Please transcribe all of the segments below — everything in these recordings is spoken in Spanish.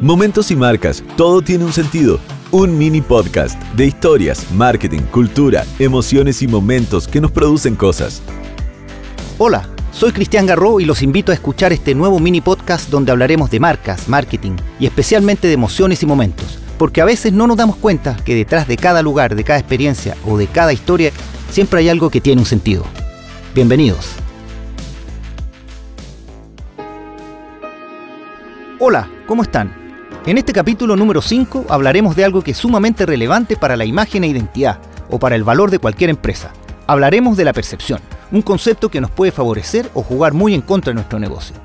Momentos y marcas, todo tiene un sentido. Un mini podcast de historias, marketing, cultura, emociones y momentos que nos producen cosas. Hola, soy Cristian Garro y los invito a escuchar este nuevo mini podcast donde hablaremos de marcas, marketing y especialmente de emociones y momentos, porque a veces no nos damos cuenta que detrás de cada lugar, de cada experiencia o de cada historia siempre hay algo que tiene un sentido. Bienvenidos. Hola, ¿cómo están? En este capítulo número 5 hablaremos de algo que es sumamente relevante para la imagen e identidad, o para el valor de cualquier empresa. Hablaremos de la percepción, un concepto que nos puede favorecer o jugar muy en contra de nuestro negocio.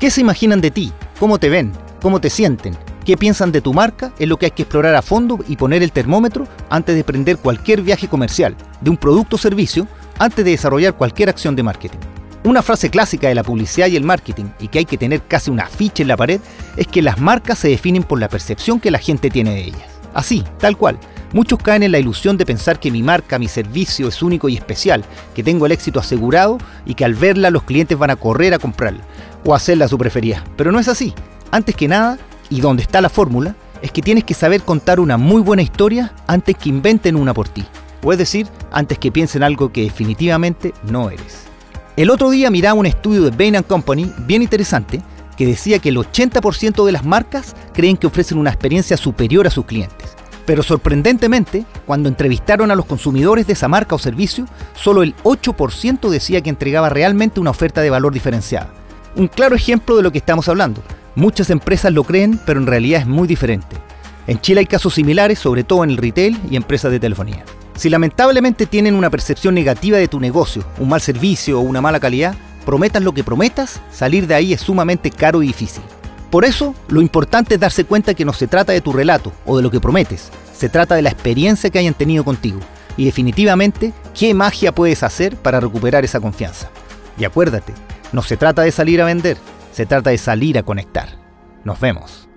¿Qué se imaginan de ti? ¿Cómo te ven? ¿Cómo te sienten? ¿Qué piensan de tu marca? Es lo que hay que explorar a fondo y poner el termómetro antes de emprender cualquier viaje comercial, de un producto o servicio, antes de desarrollar cualquier acción de marketing. Una frase clásica de la publicidad y el marketing, y que hay que tener casi una ficha en la pared, es que las marcas se definen por la percepción que la gente tiene de ellas. Así, tal cual. Muchos caen en la ilusión de pensar que mi marca, mi servicio es único y especial, que tengo el éxito asegurado y que al verla los clientes van a correr a comprarla o hacerla su preferida. Pero no es así. Antes que nada, y donde está la fórmula, es que tienes que saber contar una muy buena historia antes que inventen una por ti. O es decir, antes que piensen algo que definitivamente no eres. El otro día miraba un estudio de Bain Company bien interesante que decía que el 80% de las marcas creen que ofrecen una experiencia superior a sus clientes. Pero sorprendentemente, cuando entrevistaron a los consumidores de esa marca o servicio, solo el 8% decía que entregaba realmente una oferta de valor diferenciada. Un claro ejemplo de lo que estamos hablando. Muchas empresas lo creen, pero en realidad es muy diferente. En Chile hay casos similares, sobre todo en el retail y empresas de telefonía. Si lamentablemente tienen una percepción negativa de tu negocio, un mal servicio o una mala calidad, prometas lo que prometas, salir de ahí es sumamente caro y difícil. Por eso, lo importante es darse cuenta que no se trata de tu relato o de lo que prometes, se trata de la experiencia que hayan tenido contigo y definitivamente qué magia puedes hacer para recuperar esa confianza. Y acuérdate, no se trata de salir a vender, se trata de salir a conectar. Nos vemos.